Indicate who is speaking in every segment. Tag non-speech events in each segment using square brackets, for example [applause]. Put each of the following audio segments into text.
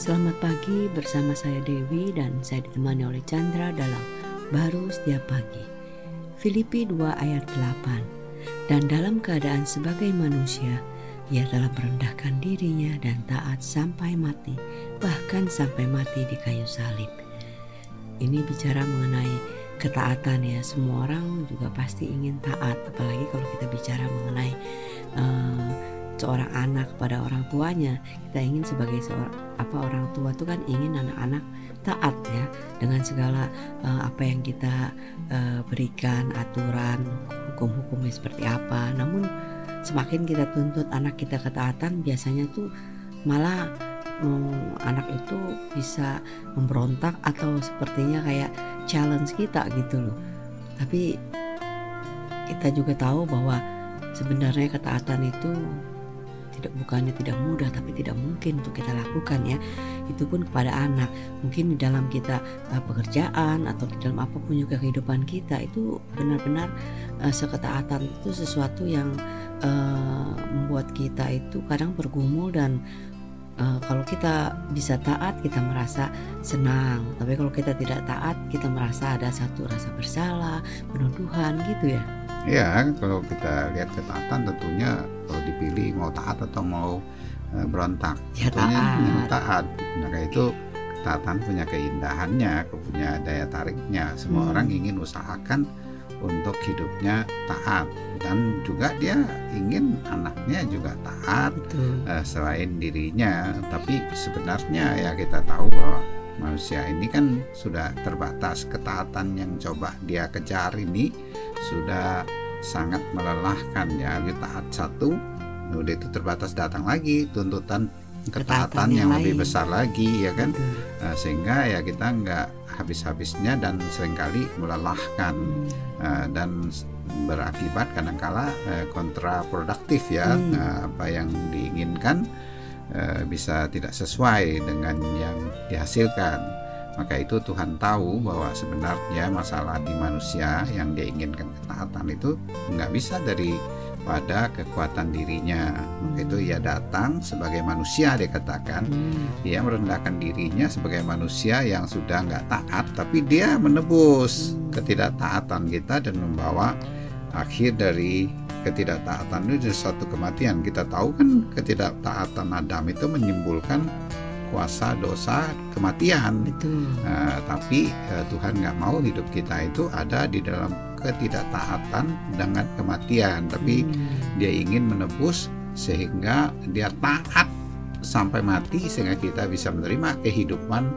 Speaker 1: Selamat pagi bersama saya Dewi dan saya ditemani oleh Chandra dalam Baru Setiap Pagi. Filipi 2 ayat 8. Dan dalam keadaan sebagai manusia, ia telah merendahkan dirinya dan taat sampai mati, bahkan sampai mati di kayu salib. Ini bicara mengenai ketaatan ya. Semua orang juga pasti ingin taat, apalagi kalau kita bicara mengenai uh, seorang anak kepada orang tuanya. Kita ingin sebagai seorang apa orang tua tuh kan ingin anak-anak taat ya dengan segala uh, apa yang kita uh, berikan aturan hukum-hukumnya seperti apa. Namun semakin kita tuntut anak kita ketaatan biasanya tuh malah um, anak itu bisa memberontak atau sepertinya kayak challenge kita gitu loh. Tapi kita juga tahu bahwa sebenarnya ketaatan itu tidak bukannya tidak mudah tapi tidak mungkin untuk kita lakukan ya. Itu pun kepada anak. Mungkin di dalam kita uh, pekerjaan atau di dalam apa pun juga kehidupan kita itu benar-benar uh, seketaatan itu sesuatu yang uh, membuat kita itu kadang bergumul dan Uh, kalau kita bisa taat kita merasa senang. Tapi kalau kita tidak taat kita merasa ada satu rasa bersalah penuduhan gitu ya.
Speaker 2: Ya, kalau kita lihat ketaatan tentunya mau taat atau mau uh, berontak.
Speaker 1: Ya,
Speaker 2: taat. taat. Maka itu ketaatan punya keindahannya, punya daya tariknya. Semua hmm. orang ingin usahakan untuk hidupnya taat dan juga dia ingin anaknya juga taat uh, selain dirinya. Tapi sebenarnya ya kita tahu bahwa manusia ini kan sudah terbatas ketaatan yang coba dia kejar ini sudah sangat melelahkan ya taat satu udah itu terbatas datang lagi tuntutan ketaatan yang, yang lebih besar lagi ya kan? Uh, sehingga ya kita nggak habis-habisnya dan sering kali melelahkan uh, dan berakibat kadangkala uh, kontraproduktif ya. Hmm. uh, apa yang diinginkan uh, bisa tidak sesuai dengan yang dihasilkan maka itu Tuhan tahu bahwa sebenarnya masalah di manusia yang dia inginkan ketaatan itu nggak bisa dari pada kekuatan dirinya. Maka itu ia datang sebagai manusia dia katakan. Hmm. ia merendahkan dirinya sebagai manusia yang sudah nggak taat tapi dia menebus ketidaktaatan kita dan membawa akhir dari ketidaktaatan itu suatu kematian. Kita tahu kan ketidaktaatan Adam itu menimbulkan kuasa dosa kematian.
Speaker 1: Betul.
Speaker 2: Nah, tapi uh, Tuhan nggak mau hidup kita itu ada di dalam ketidaktaatan dengan kematian, tapi hmm. Dia ingin menebus sehingga dia taat sampai mati sehingga kita bisa menerima kehidupan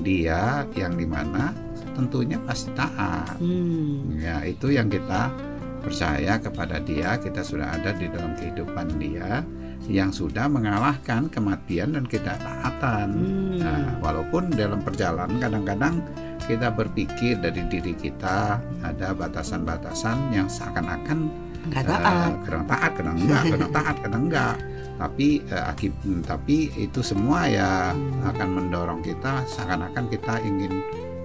Speaker 2: Dia yang di mana tentunya pasti taat. Hmm. Ya itu yang kita percaya kepada Dia, kita sudah ada di dalam kehidupan Dia yang sudah mengalahkan kematian dan ketidaktaatan. Hmm. Nah, walaupun dalam perjalanan kadang-kadang kita berpikir dari diri kita ada batasan-batasan yang seakan-akan
Speaker 1: uh, taat,
Speaker 2: kadang taat, kadang enggak, kadang [laughs] taat, kadang enggak. Tapi uh, akib, tapi itu semua ya hmm. akan mendorong kita seakan-akan kita ingin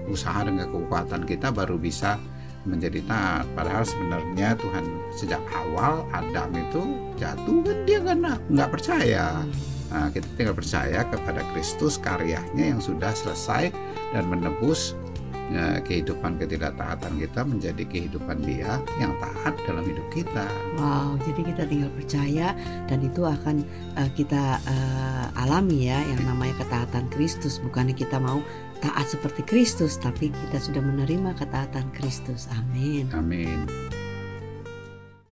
Speaker 2: usaha dengan kekuatan kita baru bisa menjadi taat. Padahal sebenarnya Tuhan sejak awal Adam itu jatuh kan dia kan nggak percaya. Nah, kita tinggal percaya kepada Kristus karyanya yang sudah selesai dan menebus ya, kehidupan ketidaktaatan kita menjadi kehidupan dia yang taat dalam hidup kita.
Speaker 1: Wow, jadi kita tinggal percaya dan itu akan uh, kita uh, alami ya yang namanya ketaatan Kristus. Bukannya kita mau taat seperti Kristus, tapi kita sudah menerima ketaatan Kristus. Amin.
Speaker 2: Amin.